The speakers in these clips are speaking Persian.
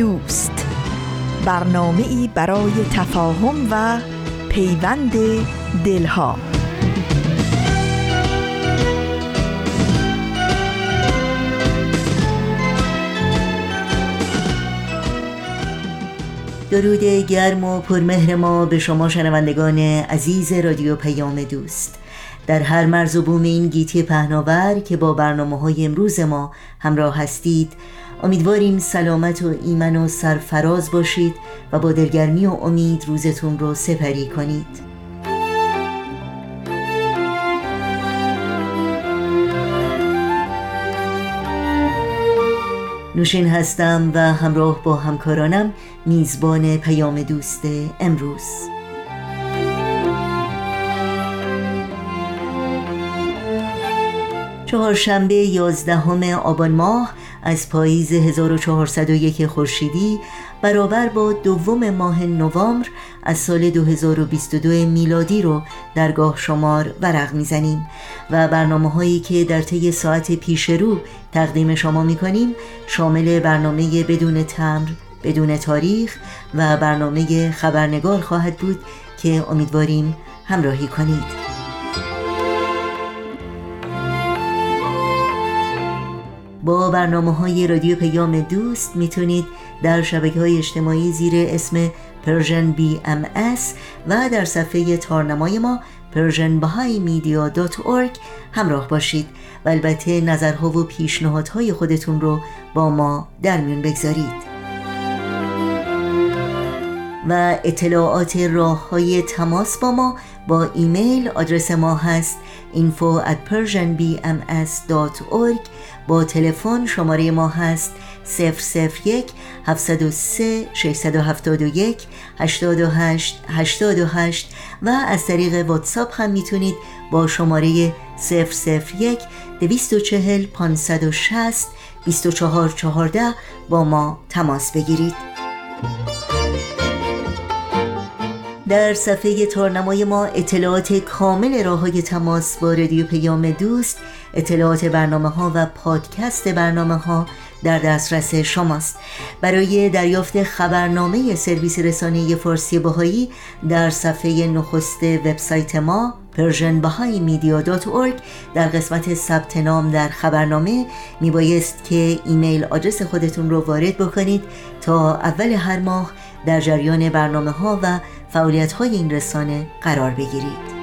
دوست. برنامه ای برای تفاهم و پیوند دلها. درود گرم و پرمهر ما به شما شنوندگان عزیز رادیو پیام دوست. در هر مرز و بوم این گیتی پهناور که با برنامه های امروز ما همراه هستید امیدواریم سلامت و ایمن و سرفراز باشید و با دلگرمی و امید روزتون رو سپری کنید. نوشین هستم و همراه با همکارانم میزبان پیام دوست امروز. چهارشنبه یازدهم آبان ماه از پاییز 1401 خورشیدی برابر با دوم ماه نوامبر از سال 2022 میلادی رو درگاه شمار ورق می‌زنیم و برنامه هایی که در طی ساعت پیش رو تقدیم شما می‌کنیم شامل برنامه بدون تمر بدون تاریخ و برنامه خبرنگار خواهد بود که امیدواریم همراهی کنید. برنامه های رادیو پیام دوست می‌تونید در شبکه های اجتماعی زیر اسم Persian BMS در صفحه تارنمای ما persianbahaimedia.org همراه باشید و البته نظرها و پیشنهادهای خودتون رو با ما در میون بگذارید. و اطلاعات راه های تماس با ما با ایمیل آدرس ما هست info at persianbms.org با تلفن شماره ما هست 001 703 671 828 828 و از طریق واتساپ هم می‌تونید با شماره 001 240 560 2414 با ما تماس بگیرید. در صفحه تارنمای ما اطلاعات کامل راه های تماس با رادیو پیام دوست اطلاعات برنامه ها و پادکست برنامه ها در دسترس شماست. برای دریافت خبرنامه سرویس رسانه فارسی باهایی در صفحه نخست وبسایت ما persianbahaimedia.org در قسمت ثبت نام در خبرنامه میبایست که ایمیل آدرس خودتون رو وارد بکنید تا اول هر ماه در جریان برنامه ها و فعالیت های این رسانه قرار بگیرید.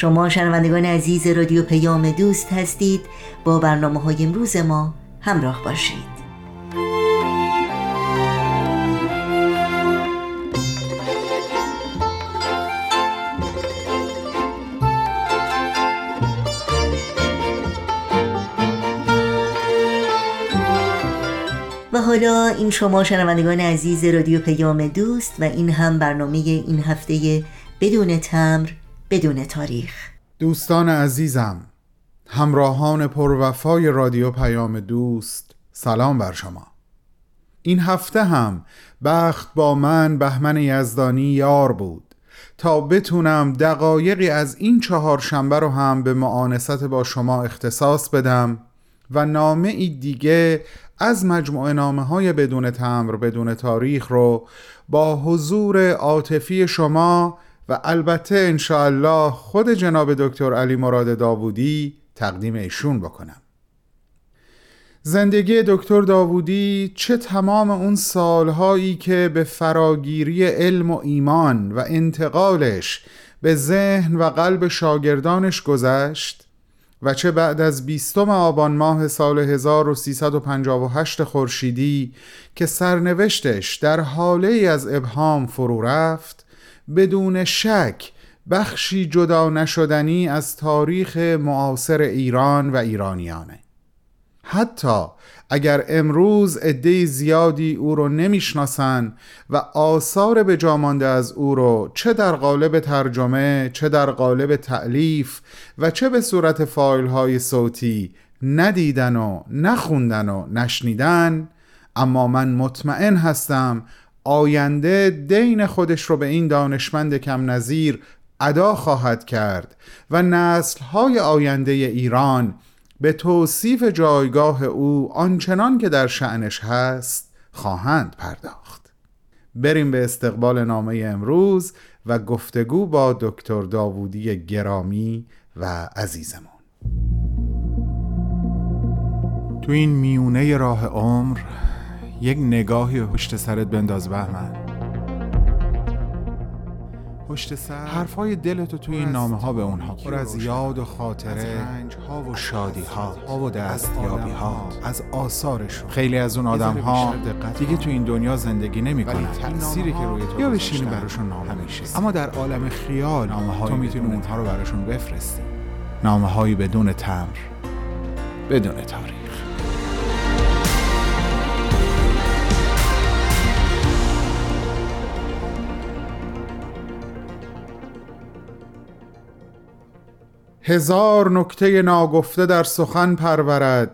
شما شنوندگان عزیز رادیو پیام دوست هستید. با برنامه های امروز ما همراه باشید. و حالا این شما شنوندگان عزیز رادیو پیام دوست و این هم برنامه این هفته بدون تمر بدون تاریخ. دوستان عزیزم همراهان پروفای رادیو پیام دوست سلام بر شما. این هفته هم بخت با من بهمن یزدانی یار بود. تا بتونم دقایقی از این چهار شنبه رو هم به معانست با شما اختصاص بدم و نامه ای دیگه از مجموعه نامه های بدون تمر بدون تاریخ رو با حضور عاطفی شما و البته انشاءالله خود جناب دکتر علی مراد داوودی تقدیم ایشون بکنم. زندگی دکتر داوودی چه تمام اون سالهایی که به فراگیری علم و ایمان و انتقالش به ذهن و قلب شاگردانش گذشت و چه بعد از بیستم آبان ماه سال 1358 خورشیدی که سرنوشتش در حاله از ابهام فرو رفت بدون شک بخشی جدا نشدنی از تاریخ معاصر ایران و ایرانیانه. حتی اگر امروز عده زیادی او رو نمی‌شناسن و آثار به جامانده از او رو چه در قالب ترجمه چه در قالب تعلیف و چه به صورت فایل های صوتی ندیدن و نخوندن و نشنیدن اما من مطمئن هستم آینده دین خودش رو به این دانشمند کم نظیر ادا خواهد کرد و نسل های آینده ایران به توصیف جایگاه او آنچنان که در شعنش هست خواهند پرداخت. بریم به استقبال نامه امروز و گفتگو با دکتر داوودی گرامی و عزیزمون. تو این میونه راه عمر یک نگاهی پشت سرت بنداز بهمن. پشت سر حرفای دلتو توی این نامه ها به اونها پر از یاد و خاطره ها و شادی ها ها و دستیابی ها از آثارشون. خیلی از اون آدم ها دیگه تو این دنیا زندگی نمی‌کنن تأثیری که روی تو یا بشینی براشون نامه. میشه اما در عالم خیال نامه تو می‌تونی اونها رو براشون بفرستی نامه هایی بدون تمر. بدون تاریخ. هزار نکته ناگفته در سخن پرورد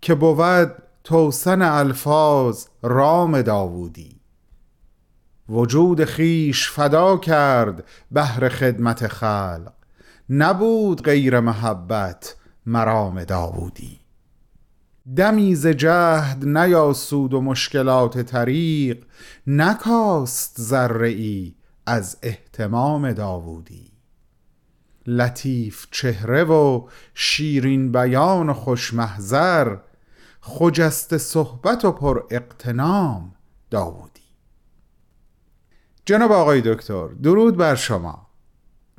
که بود توسن الفاظ رام داوودی. وجود خیش فدا کرد بهر خدمت خلق. نبود غیر محبت مرام داوودی. دمی ز جهد نیاسود و مشکلات طریق نکاست ذره ای از اهتمام داوودی. لطیف چهره و شیرین بیان و خوشمحضر خجست صحبت و پر اقتنام داوودی جناب آقای دکتر درود بر شما.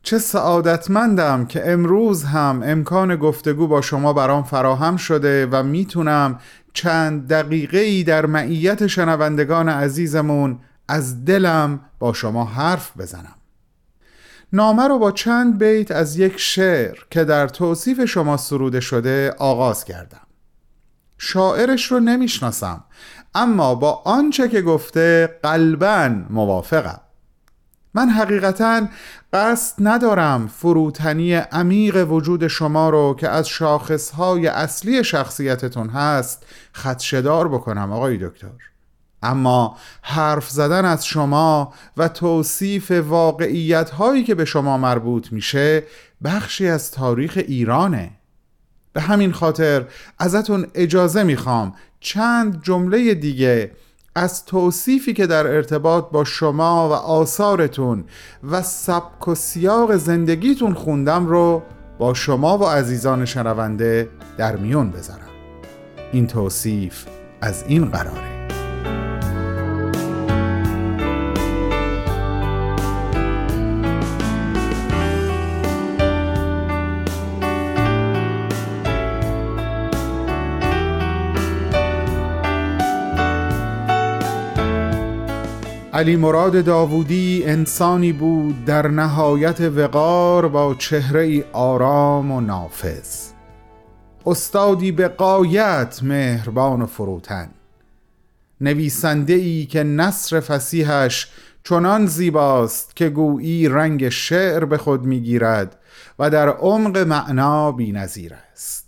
چه سعادتمندم که امروز هم امکان گفتگو با شما برام فراهم شده و می‌تونم چند دقیقه ای در معیت شنوندگان عزیزمون از دلم با شما حرف بزنم. نامه رو با چند بیت از یک شعر که در توصیف شما سروده شده آغاز کردم. شاعرش رو نمی‌شناسم اما با آنچه که گفته قلبا موافقم. من حقیقتا قصد ندارم فروتنی عمیق وجود شما رو که از شاخصهای اصلی شخصیتتون هست خدشدار بکنم آقای دکتر. اما حرف زدن از شما و توصیف واقعیت هایی که به شما مربوط میشه بخشی از تاریخ ایرانه. به همین خاطر ازتون اجازه می‌خوام چند جمله دیگه از توصیفی که در ارتباط با شما و آثارتون و سبک و سیاق زندگیتون خوندم رو با شما و عزیزان شنونده در میون بذارم. این توصیف از این قراره. علی مراد داوودی انسانی بود در نهایت وقار با چهره ای آرام و نافذ. استادی به قایت مهربان و فروتن. نویسنده ای که نصر فسیحش چنان زیباست که گویی رنگ شعر به خود می‌گیرد و در عمق معنا بی‌نظیر است.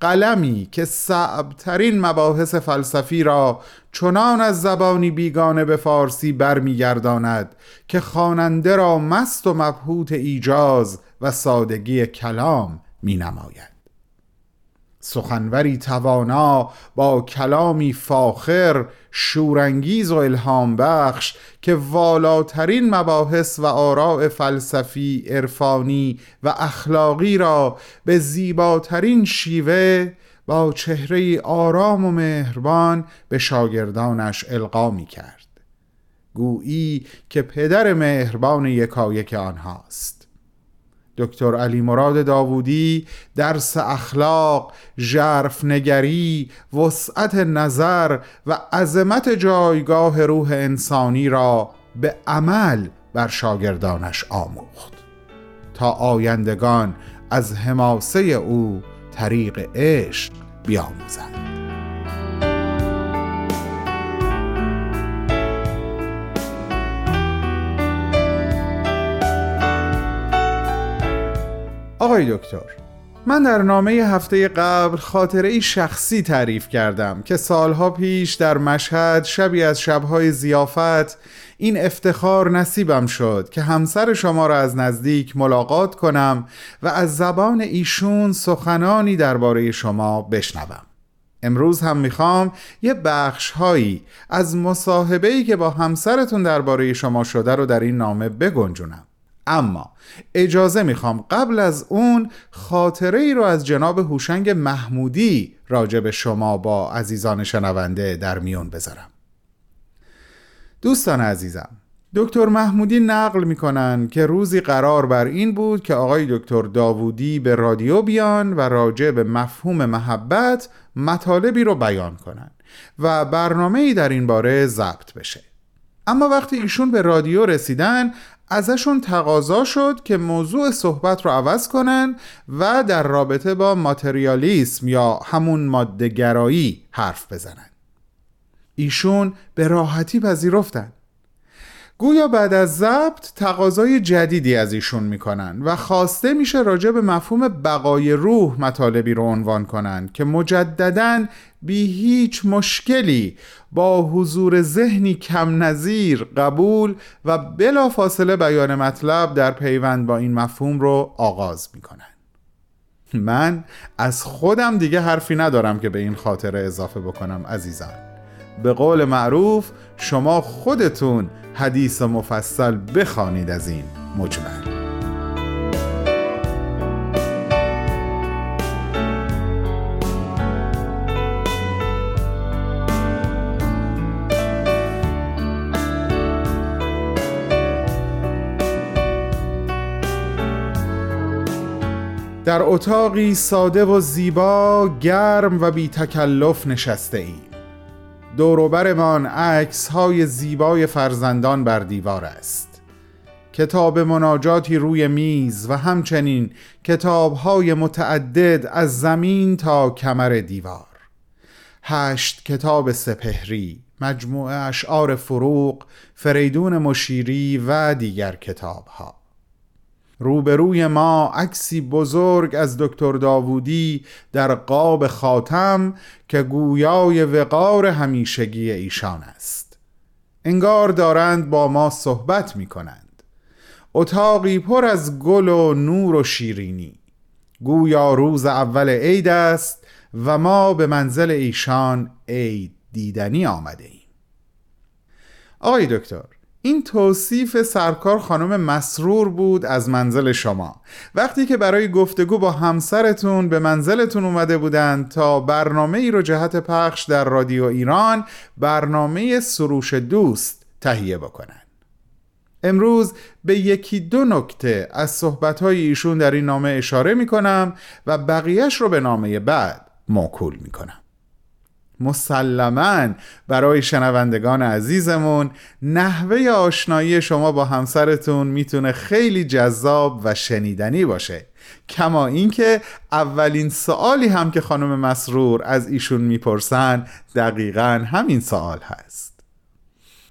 قلمی که صعبترین مباحث فلسفی را چنان از زبانی بیگانه به فارسی برمیگرداند که خواننده را مست و مبهوت ایجاز و سادگی کلام می نماید سخنوری توانا با کلامی فاخر شورانگیز و الهام بخش که والاترین مباحث و آراء فلسفی، عرفانی و اخلاقی را به زیباترین شیوه با چهره آرام و مهربان به شاگردانش القا می کرد. گویی که پدر مهربان یکایک آنهاست. دکتر علی مراد داوودی درس اخلاق، ژرف نگری، وسعت نظر و عظمت جایگاه روح انسانی را به عمل بر شاگردانش آموخت. تا آیندگان از حماسه او طریق عشق بیاموزند. آقای دکتر من در نامه هفته قبل خاطره شخصی تعریف کردم که سالها پیش در مشهد شبی از شبهای زیافت این افتخار نصیبم شد که همسر شما را از نزدیک ملاقات کنم و از زبان ایشون سخنانی درباره شما بشنوم. امروز هم می‌خوام یه بخش هایی از مصاحبه ای که با همسرتون درباره شما شده رو در این نامه بگنجونم. اما اجازه می‌خوام قبل از اون خاطره ای رو از جناب هوشنگ محمودی راجع به شما با عزیزان شنونده در میون بذارم. دوستان عزیزم دکتر محمودی نقل می‌کنن که روزی قرار بر این بود که آقای دکتر داوودی به رادیو بیان و راجع به مفهوم محبت مطالبی رو بیان کنن و برنامه ای در این باره ضبط بشه. اما وقتی ایشون به رادیو رسیدن ازشون تقاضا شد که موضوع صحبت رو عوض کنن و در رابطه با ماتریالیسم یا همون مادهگرایی حرف بزنن. ایشون به راحتی پذیرفتن. گویا بعد از ضبط تقاضای جدیدی از ایشون می‌کنن و خواسته میشه راجع به مفهوم بقای روح مطالبی رو عنوان کنن که مجددا بی هیچ مشکلی با حضور ذهنی کم نظیر قبول و بلا فاصله بیان مطلب در پیوند با این مفهوم رو آغاز می‌کنن من از خودم دیگه حرفی ندارم که به این خاطره اضافه بکنم عزیزان به قول معروف شما خودتون حدیث مفصل بخوانید از این مجمل. در اتاقی ساده و زیبا گرم و بی تکلف نشسته ایم دوروبرمان عکس های زیبای فرزندان بر دیوار است. کتاب مناجاتی روی میز و همچنین کتاب های متعدد از زمین تا کمر دیوار. هشت کتاب سپهری مجموعه اشعار فروغ فریدون مشیری و دیگر کتاب ها روبروی ما عکسی بزرگ از دکتر داوودی در قاب خاتم که گویای وقار همیشگی ایشان است. انگار دارند با ما صحبت می کنند اتاقی پر از گل و نور و شیرینی. گویا روز اول عید است و ما به منزل ایشان عید دیدنی آمده ایم. آقای دکتر این توصیف سرکار خانم مسرور بود از منزل شما. وقتی که برای گفتگو با همسرتون به منزلتون اومده بودند تا برنامه ای رو جهت پخش در رادیو ایران برنامه سروش دوست تهیه بکنن. امروز به یکی دو نکته از صحبتهای ایشون در این نامه اشاره می کنم و بقیهش رو به نامه بعد موکول می کنم مسلما. برای شنوندگان عزیزمون نحوه آشنایی شما با همسرتون می‌تونه خیلی جذاب و شنیدنی باشه. کما اینکه اولین سوالی هم که خانم مسرور از ایشون می‌پرسن دقیقا همین سوال هست.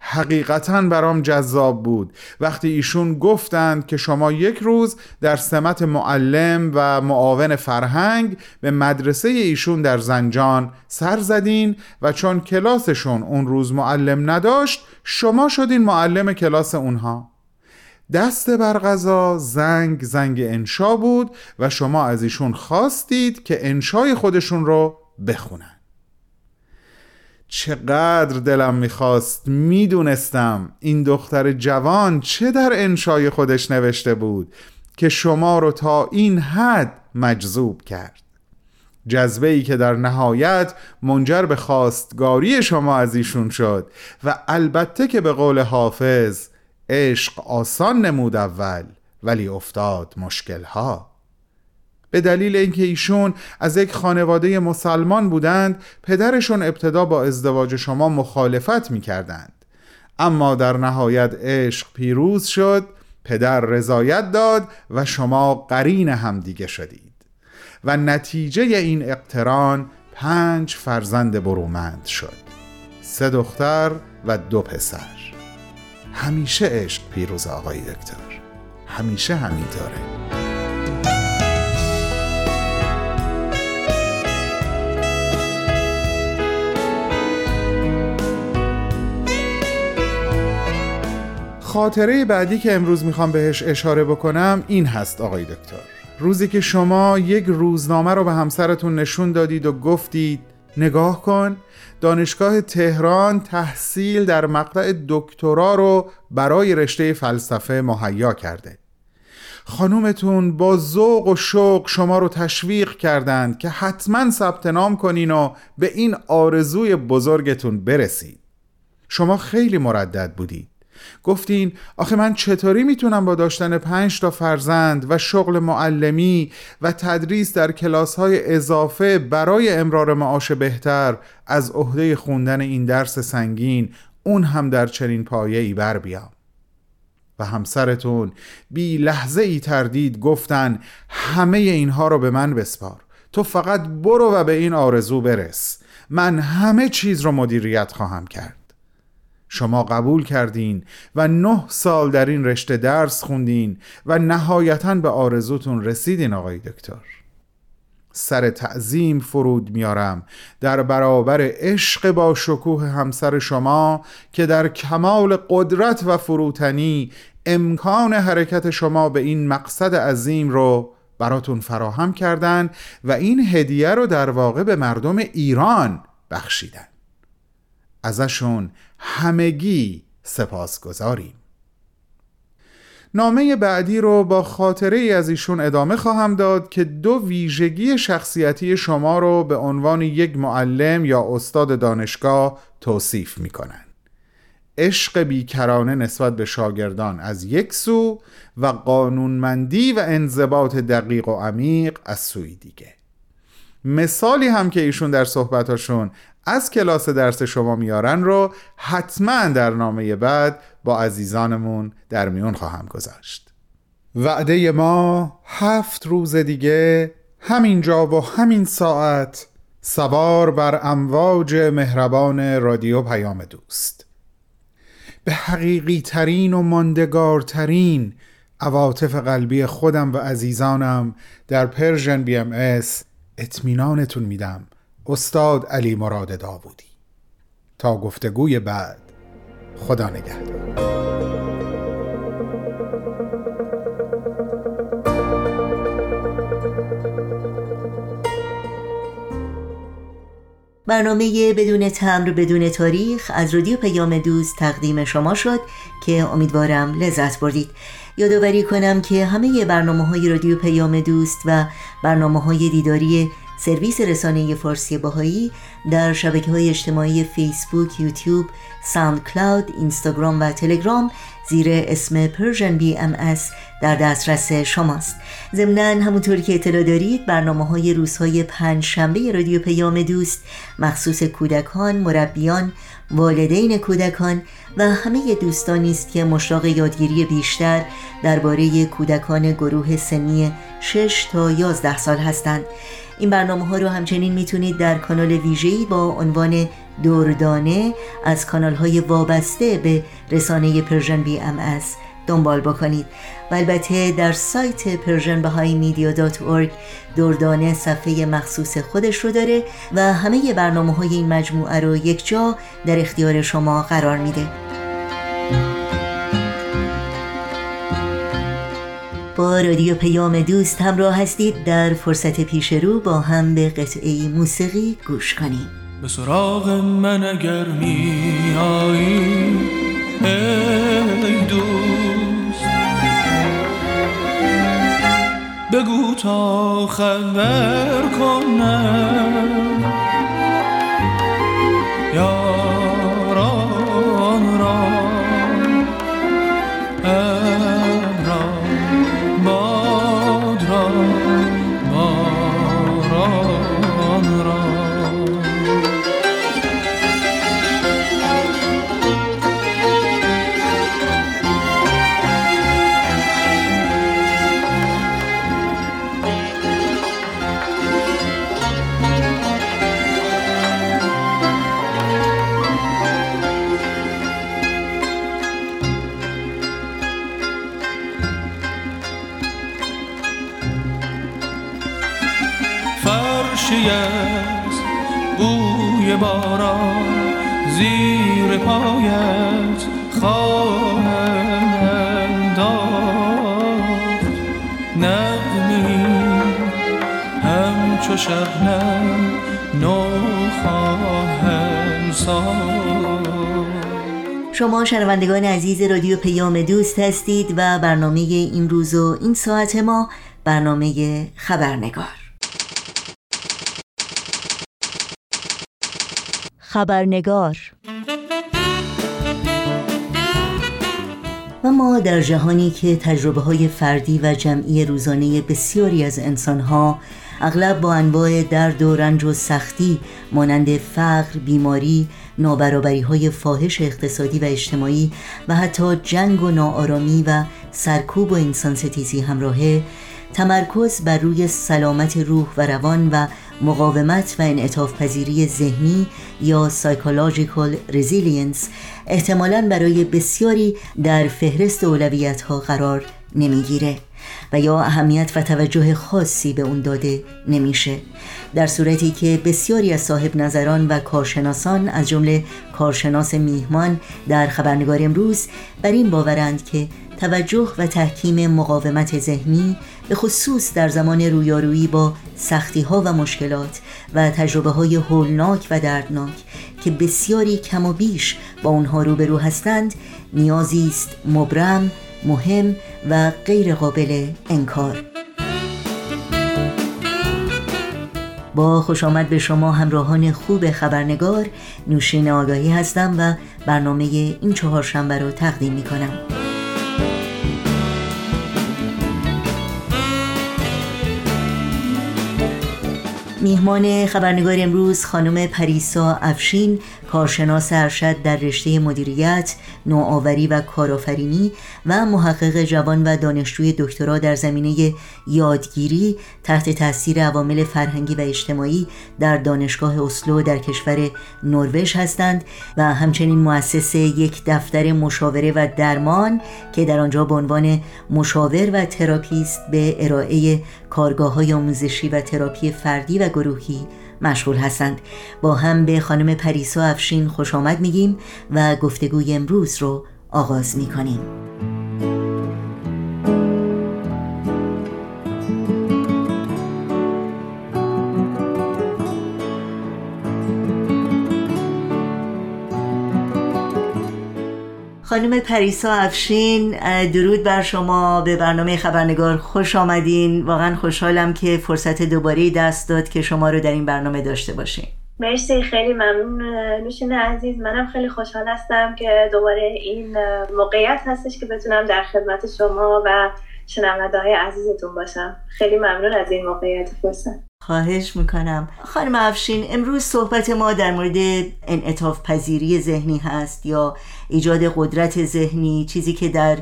حقیقتا برام جذاب بود. وقتی ایشون گفتند که شما یک روز در سمت معلم و معاون فرهنگ به مدرسه ایشون در زنجان سر زدین و چون کلاسشون اون روز معلم نداشت شما شدین معلم کلاس اونها. دست بر غذا زنگ زنگ انشا بود و شما از ایشون خواستید که انشای خودشون رو بخونن. چقدر دلم می‌خواست می‌دونستم این دختر جوان چه در انشای خودش نوشته بود که شما رو تا این حد مجذوب کرد. جذبه ای که در نهایت منجر به خواستگاری شما از ایشون شد و البته که به قول حافظ عشق آسان نمود اول ولی افتاد مشکلها. به دلیل اینکه ایشون از یک خانواده مسلمان بودند پدرشون ابتدا با ازدواج شما مخالفت می کردند. اما در نهایت عشق پیروز شد پدر رضایت داد و شما قرین همدیگه شدید. و نتیجه این اقتران پنج فرزند برومند شد. سه دختر و دو پسر. همیشه عشق پیروز آقای دکتر. همیشه همینطوره. خاطره بعدی که امروز می‌خوام بهش اشاره بکنم این هست آقای دکتر. روزی که شما یک روزنامه رو به همسرتون نشون دادید و گفتید نگاه کن دانشگاه تهران تحصیل در مقطع دکترا رو برای رشته فلسفه مهیا کرده. خانومتون با ذوق و شوق شما رو تشویق کردند که حتما ثبت نام کنین و به این آرزوی بزرگتون برسید. شما خیلی مردد بودید. گفتین آخه من چطوری می‌تونم با داشتن پنج تا فرزند و شغل معلمی و تدریس در کلاس های اضافه برای امرار معاش بهتر از عهده خوندن این درس سنگین اون هم در چنین پایه ای بر بیام. و همسرتون بی لحظه ای تردید گفتن همه اینها رو به من بسپار. تو فقط برو و به این آرزو برس. من همه چیز رو مدیریت خواهم کرد. شما قبول کردین و نه سال در این رشته درس خوندین و نهایتا به آرزوتون رسیدین آقای دکتر. سر تعظیم فرود میارم در برابر عشق با شکوه همسر شما که در کمال قدرت و فروتنی امکان حرکت شما به این مقصد عظیم رو براتون فراهم کردن و این هدیه رو در واقع به مردم ایران بخشیدن. ازشون همگی سپاس گذاریم نامه بعدی رو با خاطره ای از ایشون ادامه خواهم داد که دو ویژگی شخصیتی شما رو به عنوان یک معلم یا استاد دانشگاه توصیف می کنن. عشق بیکرانه نسبت به شاگردان از یک سو و قانونمندی و انضباط دقیق و عمیق از سوی دیگه مثالی هم که ایشون در صحبتاشون از کلاس درس شما میارن رو حتما در نامه بعد با عزیزانمون در میون خواهم گذاشت. وعده ما هفت روز دیگه همینجا و همین ساعت سوار بر امواج مهربان رادیو پیام دوست. به حقیقی ترین و ماندگارترین عواطف قلبی خودم و عزیزانم در Persian BMS اطمینانتون میدم. استاد علی مراد داوودی. تا گفتگوی بعد خدا نگهدار. برنامه بدون تمبر بدون تاریخ از رادیو پیام دوست تقدیم شما شد که امیدوارم لذت بردید. یادآوری کنم که همه برنامه های رادیو پیام دوست و برنامه های دیداری سرویس رسانه فارسی بهائی در شبکه های اجتماعی فیسبوک، یوتیوب، SoundCloud، اینستاگرام و تلگرام زیر اسم BMS در دسترس شماست. ضمنا همونطور که اطلاع دارید برنامه های روزهای پنج شنبه رادیو پیام دوست مخصوص کودکان، مربیان، والدین کودکان و همه دوستانی است که مشتاق یادگیری بیشتر درباره کودکان گروه سنی 6 تا 11 سال هستند. این برنامه ها رو همچنین می‌تونید در کانال ویژه‌ای با عنوان دردانه از کانال های وابسته به رسانه Persian BMS دنبال بکنید. و البته در سایت Persian Bahá'í Media دردانه صفحه مخصوص خودش رو داره و همه برنامه های این مجموعه رو یک جا در اختیار شما قرار میده. با رادیو پیام دوست همراه هستید. در فرصت پیش رو با هم به قطعه موسیقی گوش کنیم. به سراغ من اگر می ای دوست. بگو تا خبر کنم. یاران شما شنوندگان عزیز رادیو پیام دوست هستید و برنامه این روز و این ساعت ما برنامه خبرنگار. خبرنگار. و ما در جهانی که تجربه های فردی و جمعی روزانه بسیاری از انسانها اغلب با انواع درد و رنج و سختی مانند فقر، بیماری، نابرابری های فاحش اقتصادی و اجتماعی و حتی جنگ و ناآرامی و سرکوب و انسان ستیزی همراهه تمرکز بر روی سلامت روح و روان و مقاومت و انعطاف پذیری ذهنی یا psychological resilience احتمالاً برای بسیاری در فهرست اولویت ها قرار نمی‌گیره. و یا اهمیت و توجه خاصی به اون داده نمیشه. در صورتی که بسیاری از صاحب نظران و کارشناسان از جمله کارشناس میهمان در خبرنگار امروز بر این باورند که توجه و تحکیم مقاومت ذهنی به خصوص در زمان رویارویی با سختی ها و مشکلات و تجربه های هولناک و دردناک که بسیاری کم و بیش با اونها روبرو هستند نیازی است مبرم مهم و غیر قابل انکار. با خوش آمد به شما همراهان خوب خبرنگار نوشین آگاهی هستم و برنامه این چهارشنبه رو تقدیم می کنم میهمان خبرنگار امروز خانم پریسا افشین کارشناس ارشد در رشته مدیریت، نوآوری و کارآفرینی و محقق جوان و دانشجوی دکترا در زمینه یادگیری تحت تاثیر عوامل فرهنگی و اجتماعی در دانشگاه اسلو در کشور نروژ هستند و همچنین مؤسس یک دفتر مشاوره و درمان که در آنجا به عنوان مشاور و تراپیست به ارائه کارگاه های آموزشی و تراپی فردی و گروهی مشغول هستند. با هم به خانم پریسا افشین خوش آمد میگیم و گفتگوی امروز رو آغاز می‌کنیم. خانم پریسا افشین درود بر شما به برنامه خبرنگار. خوش آمدین. واقعا خوشحالم که فرصت دوباره دست داد که شما رو در این برنامه داشته باشیم. مرسی. خیلی ممنون نوشین عزیز. منم خیلی خوشحال هستم که دوباره این موقعیت هستش که بتونم در خدمت شما و شنونده های عزیزتون باشم. خیلی ممنون از این موقعیت فرصت. خواهش می‌کنم. خانم افشین امروز صحبت ما در مورد انعطاف پذیری ذهنی هست یا ایجاد قدرت ذهنی چیزی که در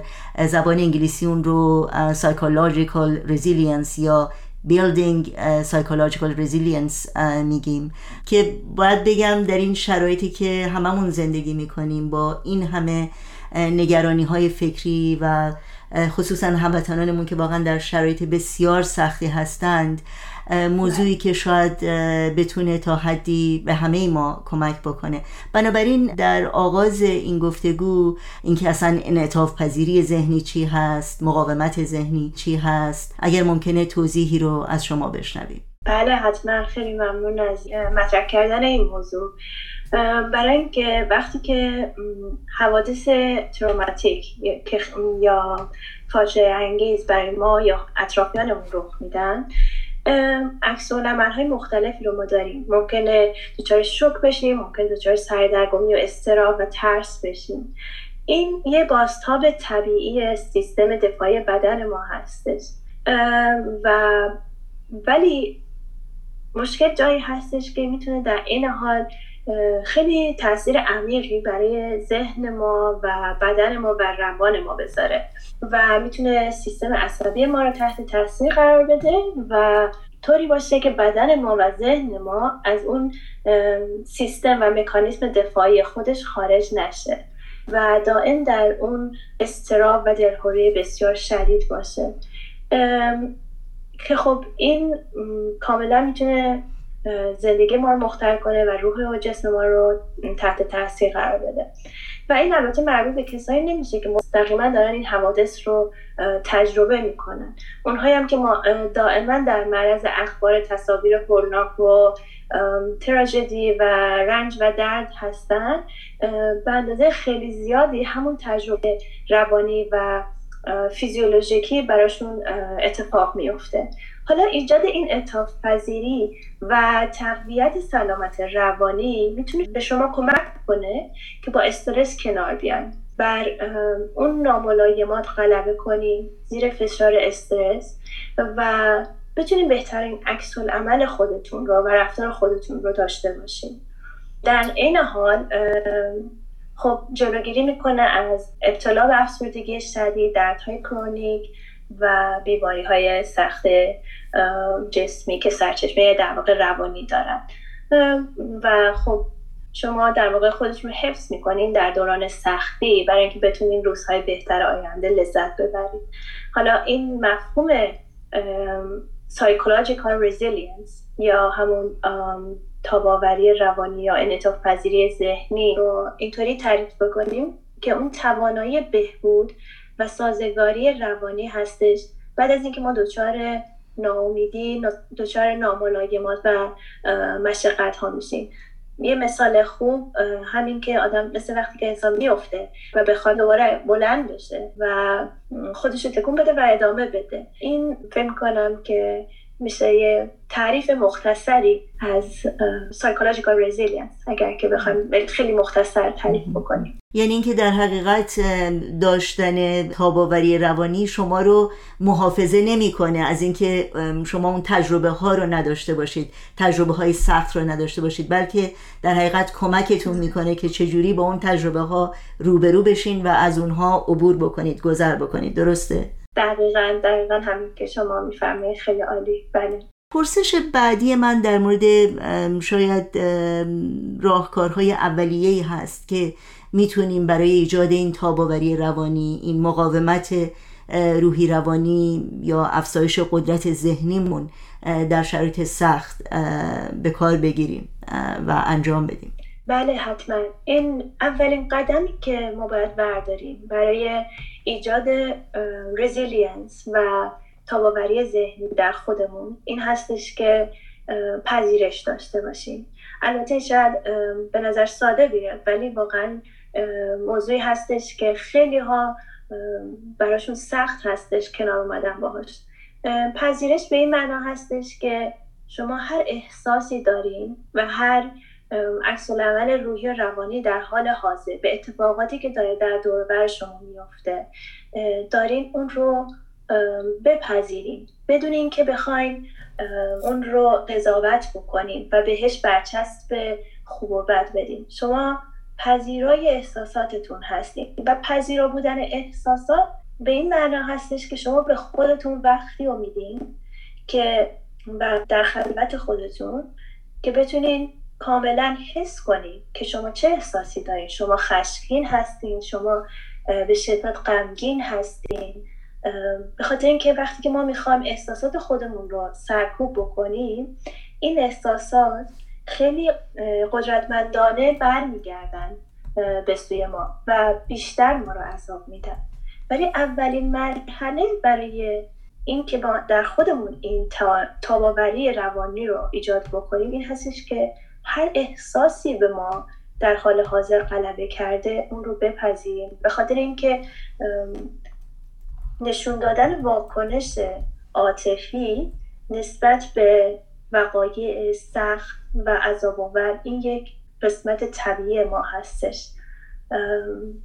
زبان انگلیسی اون رو psychological resilience یا building psychological resilience میگیم. که باید بگم در این شرایطی که هممون زندگی می‌کنیم با این همه نگرانی های فکری و خصوصا هموطنانمون که واقعا در شرایط بسیار سختی هستند موضوعی که شاید بتونه تا حدی به همه ما کمک بکنه. بنابراین در آغاز این گفتگو اینکه اصلا انعطاف پذیری ذهنی چی هست مقاومت ذهنی چی هست اگر ممکنه توضیحی رو از شما بشنویم. بله حتما. خیلی ممنون از مطرح کردن این موضوع. برای اینکه وقتی که حوادث تروماتیک یا فاجعه انگیز برای ما یا اطرافیانمون رخ میدن عکس های مختلفی رو ما داریم. ممکنه دچار شوک بشیم ممکنه دچار سردرگمی و استراب و ترس بشیم. این یه باستاب طبیعی سیستم دفاعی بدن ما هستش. و ولی مشکل جایی هستش که می‌تونه در این حال خیلی تاثیر عمیقی برای ذهن ما و بدن ما و روان ما بذاره و می‌تونه سیستم عصبی ما رو تحت تاثیر قرار بده و طوری باشه که بدن ما و ذهن ما از اون سیستم و مکانیسم دفاعی خودش خارج نشه و دائم در اون استراب و دلهوری بسیار شدید باشه. که خب این کاملا می‌تونه زندگی ما رو مختل کنه و روح و جسم ما رو تحت تاثیر قرار بده. و این البته مربوط به کسایی نمیشه که مستقیما دارن این حوادث رو تجربه می‌کنن. اونهایی هم که ما دائما در معرض اخبار تصاویر هولناک و تراژدی و رنج و درد هستن به اندازه خیلی زیادی همون تجربه روانی و فیزیولوژیکی براشون اتفاق میفته حالا ایجاد این اتاف پذیری و تقویت سلامت روانی می‌تونه به شما کمک کنه که با استرس کنار بیان بر اون ناملایمات غلبه کنیم زیر فشار استرس و بتونیم بهترین عکس عمل خودتون رو و رفتار خودتون رو داشته باشیم در این حال خب جلوگیری می‌کنه از ابتلا به افسردگی شدید دردهای chronic و بیماری های سخت جسمی که سرچشمه در واقع روانی دارن. و خب شما در واقع خودتون رو حفظ می‌کنین در دوران سختی برای اینکه بتونین روزهای بهتر آینده لذت ببرید. حالا این مفهوم psychological resilience یا همون تاباوری روانی یا انعطاف پذیری ذهنی رو اینطوری تعریف بکنیم که اون توانایی بهبود و سازگاری روانی هستش. بعد از اینکه ما دچار ناامیدی دچار ناملایمات و مشقت ها میشیم. یه مثال خوب همین که آدم مثل وقتی که انسان میفته و بخواد دوباره بلند بشه و خودش تکون بده و ادامه بده. این فکر کنم که میشه یه تعریف مختصری از psychological resilience اگر که بخوایم خیلی مختصر تعریف بکنیم یعنی اینکه در حقیقت داشتن تاباوری روانی شما رو محافظه نمی‌کنه از اینکه شما اون تجربه ها رو نداشته باشید تجربه های سخت رو نداشته باشید بلکه در حقیقت کمکتون می‌کنه که چجوری با اون تجربه ها روبرو بشین و از اونها عبور بکنید گذر بکنید درسته؟ دقیقا دقیقا همین که شما میفرمایید خیلی عالی. بله. پرسش بعدی من در مورد شاید راهکارهای اولیه هست که می‌تونیم برای ایجاد این تاباوری روانی این مقاومت روحی روانی یا افزایش قدرت ذهنیمون در شرایط سخت به کار بگیریم و انجام بدیم. بله حتما. این اولین قدمی که ما باید برداریم برای ایجاد resilience و تاباوری ذهنی در خودمون. این هستش که پذیرش داشته باشیم. البته شاید به نظر ساده بیاد ولی واقعا موضوعی هستش که خیلی ها براشون سخت هستش کنار اومدن باهاش. پذیرش به این معنا هستش که شما هر احساسی دارین و هر عکس العمل روحی و روانی در حال حاضر به اتفاقاتی که داره در دور شما میافته. دارین اون رو بپذیرین. بدون اینکه بخواین اون رو قضاوت بکنین و بهش برچسب خوب و بد بدین. شما پذیرای احساساتتون هستین و پذیرا بودن احساسات به این معنا هستش که شما به خودتون وقتی رو میدین که در خلوت خودتون که بتونین کاملا حس کنید که شما چه احساسی دارین؟ شما خشمگین هستین شما به شدت غمگین هستین. به خاطر اینکه وقتی که ما می‌خوایم احساسات خودمون رو سرکوب بکنیم این احساسات خیلی قدرتمندانه برمیگردن به سوی ما و بیشتر ما رو عذاب میدن. ولی اولین مرحله برای این که در خودمون این تاباوری روانی رو ایجاد بکنیم این هستش که هر احساسی به ما در حال حاضر غلبه کرده اون رو بپذیریم. به خاطر اینکه نشون دادن واکنش عاطفی نسبت به وقایع سخت و عذاب آور این یک قسمت طبیعی ما هستش.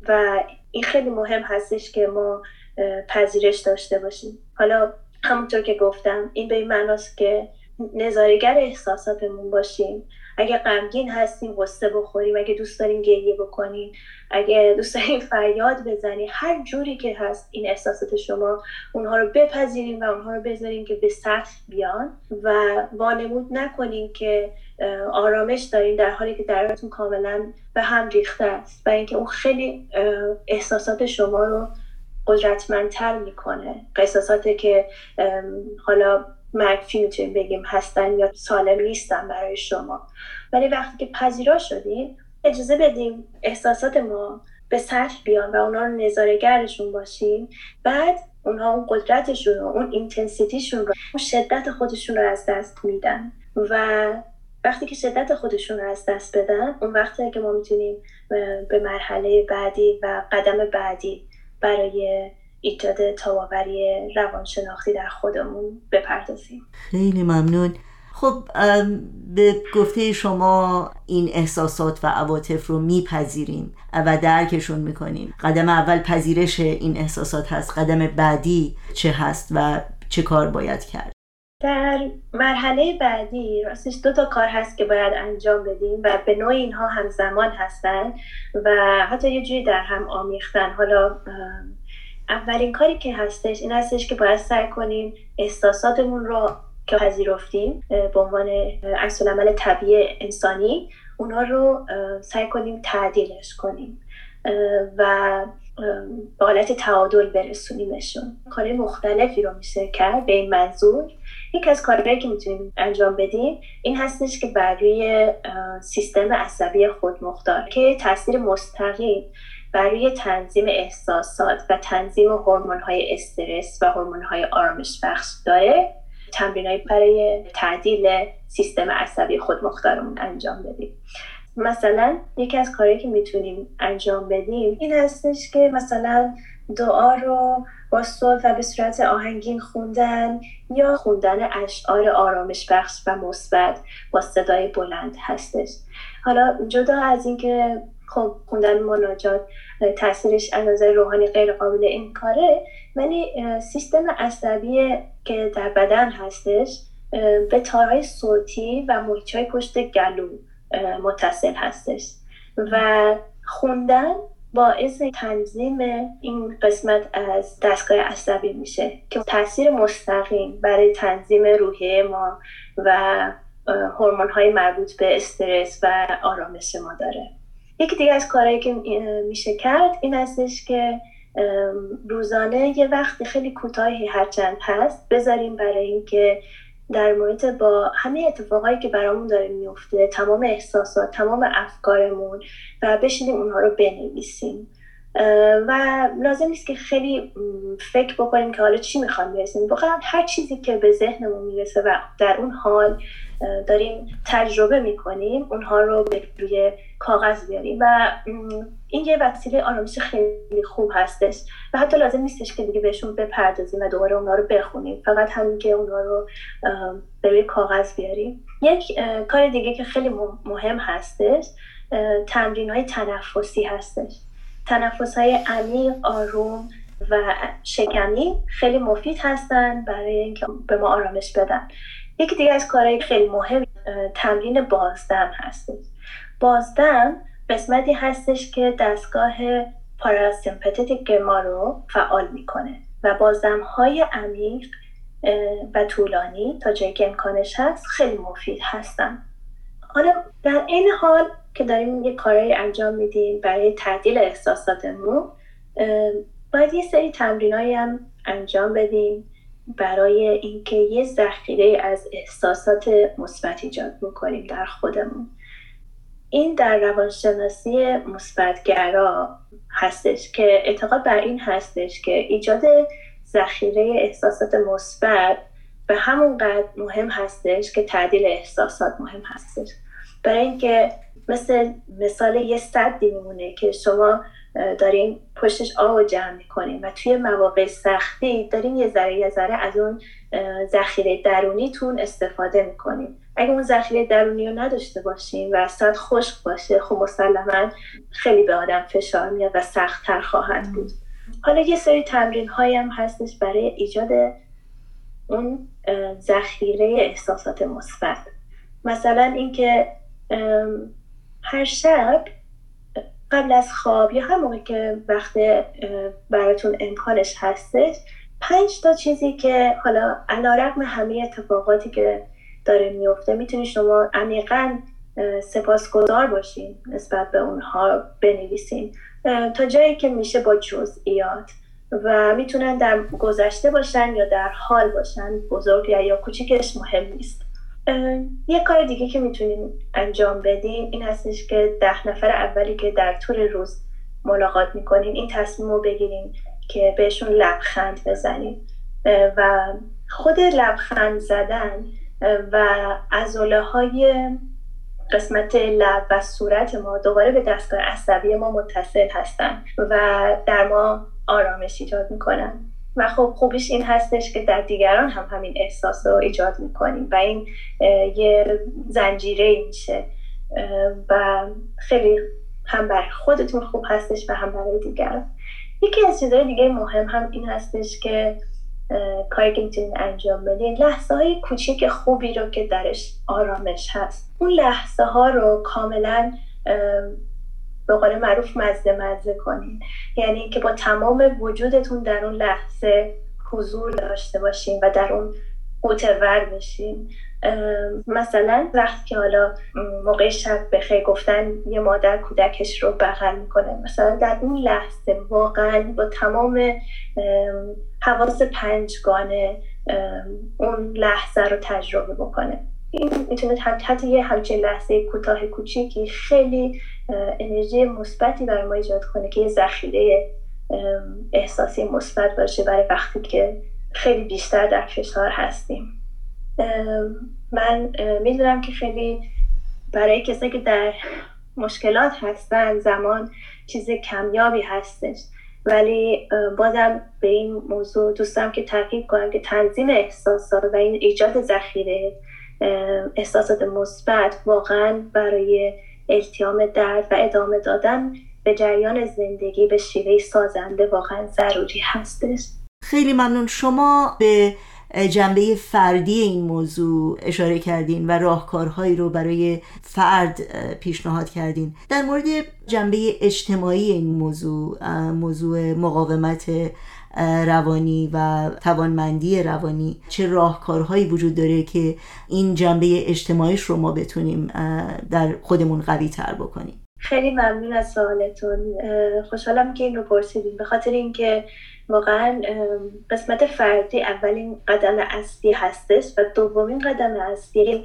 و این خیلی مهم هستش که ما پذیرش داشته باشیم. حالا همونطور که گفتم این به این معناست که نظارگر احساساتمون باشیم. اگه غمگین هستیم قصه بخوریم. اگه دوست داریم گریه بکنیم اگه دوست داریم فریاد بزنیم. هر جوری که هست این احساسات شما اونها رو بپذیریم و اونها رو بذاریم که به سطح بیان و وانمود نکنیم که آرامش داریم در حالی که درتون کاملا به هم ریخته است و اینکه اون خیلی احساسات شما رو قدرتمندتر می‌کنه. احساساتی که حالا منفی می‌تونیم بگیم هستن یا سالم نیستن برای شما. ولی وقتی که پذیرا شدیم اجازه بدیم احساسات ما به سطح بیان و اونا رو نظارگرشون باشیم بعد اونها اون قدرتشون رو اون اینتنسیتیشون رو اون شدت خودشون رو از دست میدن. و وقتی که شدت خودشون رو از دست بدن اون وقتی که ما می‌تونیم به مرحله بعدی و قدم بعدی برای ایجاد تاواوری روانشناختی در خودمون بپردازیم. خیلی ممنون. خب به گفته شما این احساسات و عواطف رو میپذیریم و درکشون می‌کنیم قدم اول پذیرش این احساسات هست قدم بعدی چه هست و چه کار باید کرد؟ در مرحله بعدی راستش دو تا کار هست که باید انجام بدیم و به نوع اینها همزمان هستن و حتی یه جوری در هم آمیختن. حالا اولین کاری که هستش این هستش که باید سعی کنیم احساساتمون رو که پذیرفتیم به عنوان عکس عمل طبیعی انسانی اونا رو سعی کنیم تعدیلش کنیم و به حالت تعادل برسونیمشون. کار مختلفی رو میشه کرد به این منظور. یکی از کارهایی که می‌تونیم انجام بدیم این هستش که بر روی سیستم عصبی خودمختار که تاثیر مستقیم برای تنظیم احساسات و تنظیم هورمون های استرس و هورمون های آرامش بخش داره تمرین برای تعدیل سیستم عصبی خودمختارمون انجام بدیم. مثلا یکی از کارهایی که می‌تونیم انجام بدیم این هستش که مثلا دعا رو با صوت و به صورت آهنگین خوندن یا خوندن اشعار آرامش بخش و مثبت با صدای بلند هستش. حالا جدا از اینکه خب خوندن مناجات تاثیرش از نظر روحانی غیر قابل انکاره ولی سیستم عصبی که در بدن هستش به تارهای صوتی و محیط پشت گلو متصل هستش. و خوندن باعث تنظیم این قسمت از دستگاه عصبی میشه که تاثیر مستقیم برای تنظیم روحیه ما و هورمون های مربوط به استرس و آرامش ما داره. یکی دیگه از کارهایی که میشه کرد این هستش که روزانه یه وقت خیلی کوتاهی هرچند هست بذاریم برای اینکه در محیط با همه اتفاقایی که برامون داره میفته تمام احساسات تمام افکارمون و بشینیم اونها رو بنویسیم. و لازم نیست که خیلی فکر بکنیم که حالا چی می‌خوام برسیم. واقعا هر چیزی که به ذهنمون می‌رسه و در اون حال داریم تجربه می‌کنیم اونها رو به روی کاغذ بیاریم و این یه وسیله آرامش خیلی خوب هستش و حتی لازم نیستش که دیگه بهشون بپردازیم و دوباره اونها رو بخونیم. فقط همین که اونها رو به روی کاغذ بیاریم. یک کار دیگه که خیلی مهم هستش تمرین های تنفسی هستش. تنفس های عمیق آروم و شکمی خیلی مفید هستن برای اینکه به ما آرامش بدن. یکی دیگه از کارهای خیلی مهم تمرین بازدم هستش بازدم قسمتی هستش که دستگاه پاراسمپتیک ما رو فعال می‌کنه و بازدم های عمیق و طولانی تا جایی که امکانش هست خیلی مفید هستن. حالا در این حال که داریم یه کارهایی انجام میدیم برای تعدیل احساساتمون باید یه سری تمرینایی هم انجام بدیم. برای اینکه یه ذخیره از احساسات مثبت ایجاد بکنیم در خودمون. این در روانشناسی مثبتگرا هستش که اعتقاد بر این هستش که ایجاد ذخیره احساسات مثبت به همون قدر مهم هستش که تعدیل احساسات مهم هستش. برای اینکه مثل مثال یه صدی میمونه که شما دارین پشتش آب جمع می‌کنین و توی مواقع سختی دارین یه ذره یه ذره از اون ذخیره درونیتون استفاده می‌کنین اگه اون ذخیره درونی رو نداشته باشین و صد خشک باشه خب مسلما خیلی به آدم فشار میاد و سختتر خواهد بود. حالا یه سری تمرین هایی هم هستش برای ایجاد اون ذخیره احساسات مثبت. مثلا اینکه هر شب قبل از خواب یا هر موقع که وقت براتون امکانش هستش پنج تا چیزی که حالا علا رقم همه اتفاقاتی که داره میفته می‌تونی شما عمیقا سپاسگزار باشین نسبت به اونها بنویسین تا جایی که میشه با جزئیات و می‌تونن در گذشته باشن یا در حال باشن بزرگ یا کوچیکش مهم نیست. یه کار دیگه که می‌تونیم انجام بدیم این هستش که ده نفر اولی که در طول روز ملاقات می‌کنین این تصمیم رو بگیریم که بهشون لبخند بزنیم. و خود لبخند زدن و ازوله های قسمت لب و صورت ما دوباره به دستگاه عصبی ما متصل هستن و در ما آرامش ایجاد می‌کنن. و خب خوبیش این هستش که در دیگران هم همین احساس رو ایجاد می‌کنیم و این یه زنجیره میشه. و خیلی هم بر خودتون خوب هستش و هم برای دیگران. یکی از چیزهای دیگه مهم هم این هستش که کاری که می‌تونین انجام بدین لحظه های کوچیک خوبی رو که درش آرامش هست. اون لحظه ها رو کاملا به قول معروف مزه مزه کنین. یعنی که با تمام وجودتون در اون لحظه حضور داشته باشین و در اون قوتور بشین. مثلا وقتی که حالا موقع شب بخیر گفتن یه مادر کودکش رو بغل می‌کنه مثلا در اون لحظه واقعا با تمام حواس پنجگانه اون لحظه رو تجربه بکنه. این می‌تونه حتی یه همچین لحظه کوتاه کوچیکی خیلی انرژی مثبتی برای ما ایجاد کنه که یه ذخیره احساسی مثبت باشه برای وقتی که خیلی بیشتر در فشار هستیم. من می‌دونم که خیلی برای کسایی که در مشکلات هستن زمان چیز کمیابی هستش ولی بازم به این موضوع دوستم که تاکید کنم که تنظیم احساسات و این ایجاد ذخیره احساسات مثبت واقعا برای التیام درد و ادامه دادن به جریان زندگی به شیوه سازنده واقعا ضروری هستش. خیلی ممنون. شما به جنبه فردی این موضوع اشاره کردین و راهکارهایی رو برای فرد پیشنهاد کردین. در مورد جنبه اجتماعی این موضوع موضوع مقاومت روانی و توانمندی روانی چه راهکارهایی وجود داره که این جنبه اجتماعیش رو ما بتونیم در خودمون قوی تر بکنیم. خیلی ممنون از سوالتون. خوشحالم که این رو پرسیدیم به خاطر اینکه واقعا قسمت فردی اولین قدم اصلی هستش و دومین قدم اصلی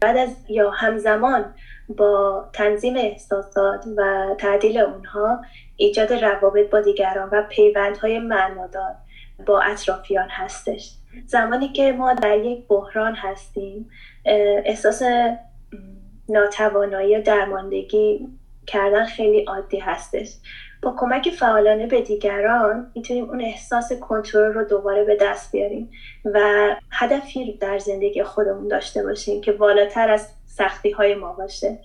بعد از یا همزمان با تنظیم احساسات و تعدیل اونها ایجاد روابط با دیگران و پیوندهای معنادار با اطرافیان هستش. زمانی که ما در یک بحران هستیم احساس ناتوانایی و درماندگی کردن خیلی عادی هستش. با کمک فعالانه به دیگران می‌تونیم اون احساس کنترل رو دوباره به دست بیاریم و هدفی در زندگی خودمون داشته باشیم که بالاتر از سختی های ما باشه.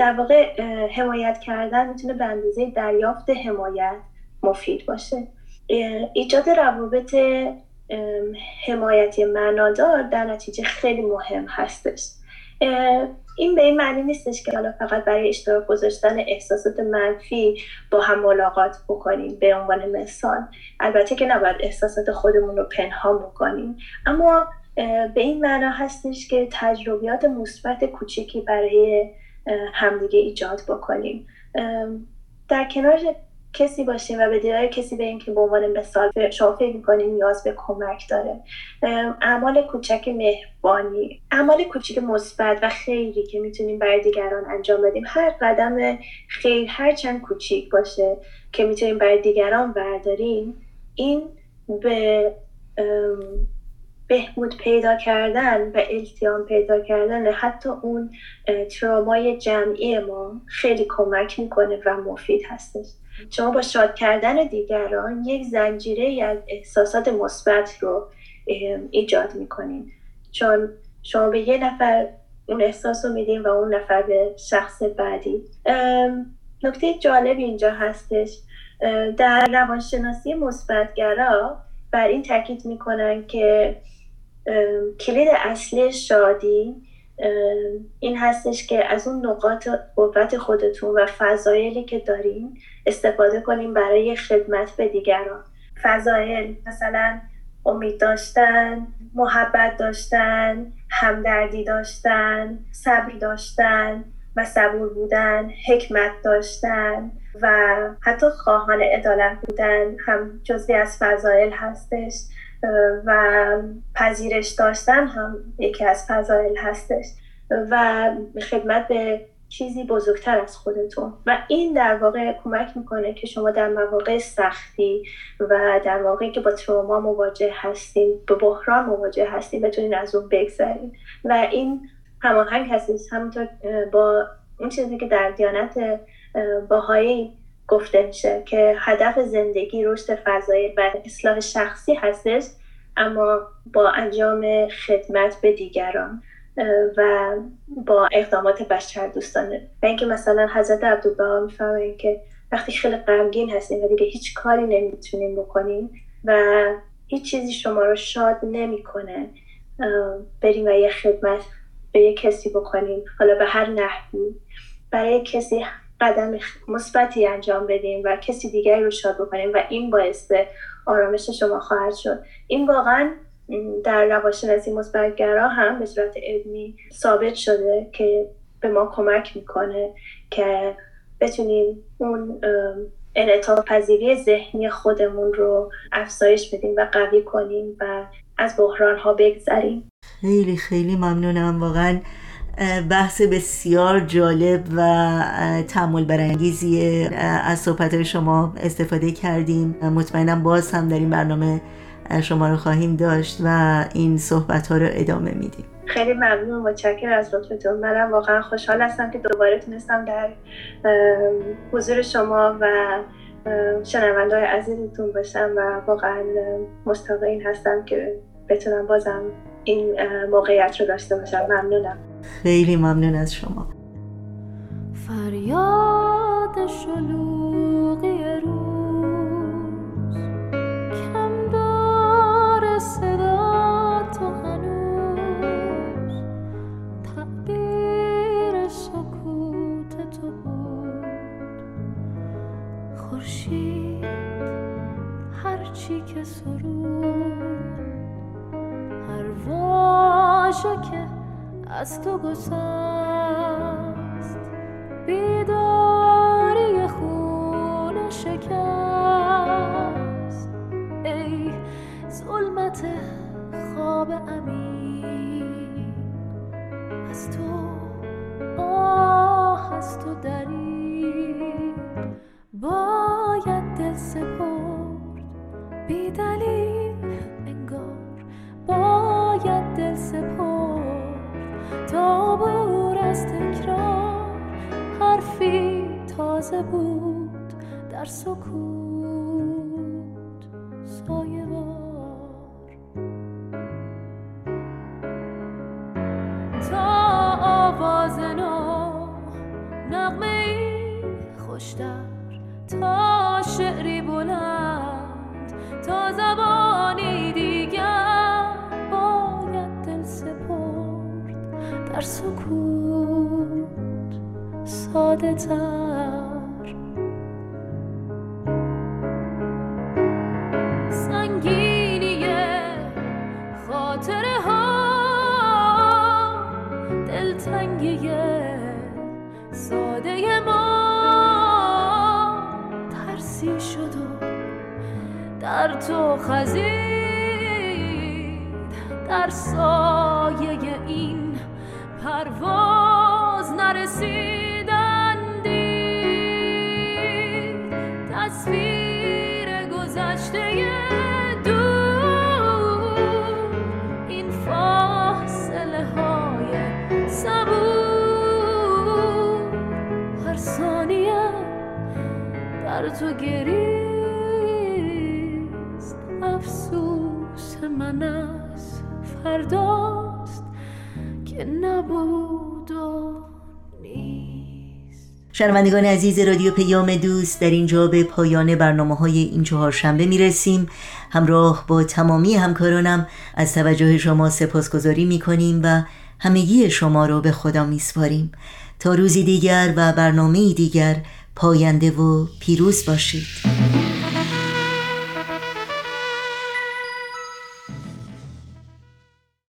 در واقع حمایت کردن می‌تونه به اندازه دریافت حمایت مفید باشه. ایجاد روابط حمایتی معنادار در نتیجه خیلی مهم هستش. این به این معنی نیستش که حالا فقط برای اشتراک گذاشتن احساسات منفی با هم ملاقات بکنیم به عنوان مثال. البته که نباید احساسات خودمون رو پنهان بکنیم. اما به این معنا هستش که تجربیات مثبت کوچیکی برای همدیگه ایجاد بکنیم. در کنار کسی باشیم و به دیدار کسی به که به عنوان مثال شما فکر نیاز به کمک داره. اعمال کوچک مهربانی اعمال کوچک مثبت و خیری که می‌تونیم برای دیگران انجام بدیم. هر قدم خیر هر چند کوچیک باشه که می‌تونیم برای دیگران برداریم این به بهبود پیدا کردن و التیام پیدا کردن حتی اون ترامای جمعی ما خیلی کمک می‌کنه و مفید هستش. شما با شاد کردن دیگران یک زنجیره از احساسات مثبت رو ایجاد می‌کنین. چون شما به یه نفر اون احساس رو میدین و اون نفر به شخص بعدی. نکته جالب اینجا هستش. در روانشناسی مثبتگرا بر این تاکید می‌کنن که کلید اصلی شادی این هستش که از اون نقاط قوت خودتون و فضایلی که دارین استفاده کنیم برای خدمت به دیگران. فضایل مثلا امید داشتن محبت داشتن همدردی داشتن صبر داشتن و صبور بودن حکمت داشتن و حتی خواهان عدالت بودن هم جزوی از فضایل هستش. و پذیرش داشتن هم یکی از فضایل هستش و خدمت به چیزی بزرگتر از خودتون. و این در واقع کمک می‌کنه که شما در مواقع سختی و در واقعی که با تروما مواجه هستین به بحران مواجه هستین بتونین از اون بگذرین. و این هماهنگ هستید همونطور با اون چیزی که در دیانت باهایی گفته میشه که هدف زندگی رشد فضایی و اصلاح شخصی هستش اما با انجام خدمت به دیگران و با اقدامات بشر دوستانه. و اینکه مثلا حضرت عبدالبها می‌فهمن که وقتی خیلی غمگین هستیم و دیگه هیچ کاری نمی‌تونیم بکنیم و هیچ چیزی شما رو شاد نمی‌کنه بریم و یه خدمت به یه کسی بکنیم حالا به هر نحوی. برای کسی قدم مثبتی انجام بدیم و کسی دیگری رو شاد بکنیم و این باعث آرامش شما خواهد شد. این واقعا در روانشناسی مثبتگرا هم به صورت علمی ثابت شده که به ما کمک می‌کنه که بتونیم اون انعطاف پذیری ذهنی خودمون رو افزایش بدیم و قوی کنیم و از بحران ها بگذریم. خیلی خیلی ممنونم. واقعا بحث بسیار جالب و تعمل برانگیزی از صحبت شما استفاده کردیم. مطمئنم باز هم در این برنامه شما رو خواهیم داشت و این صحبت ها رو ادامه میدیم. خیلی ممنون متشکرم از لطفتون. منم واقعا خوشحال هستم که دوباره تونستم در حضور شما و شنونده های عزیزتون باشم و واقعا مستاق این هستم که بتونم بازم این موقعیت رو داشته باشم. ممنونم. خیلی ممنون از شما. فریاد شلوغی تر سنگینی خاطره ها دلتنگی ساده ما. ترسی شد و در تو خزید در سایه این پرواز نرسیدندی تو گریست. افسوس من از فرداست که نبود نیست. شنوندگان عزیز رادیو پیام دوست در اینجا به پایان برنامه های این چهارشنبه می رسیم همراه با تمامی همکارانم از توجه شما سپاسگزاری می کنیم و همگی شما رو به خدا می سپاریم تا روزی دیگر و برنامه دیگر پاینده و پیروز باشید.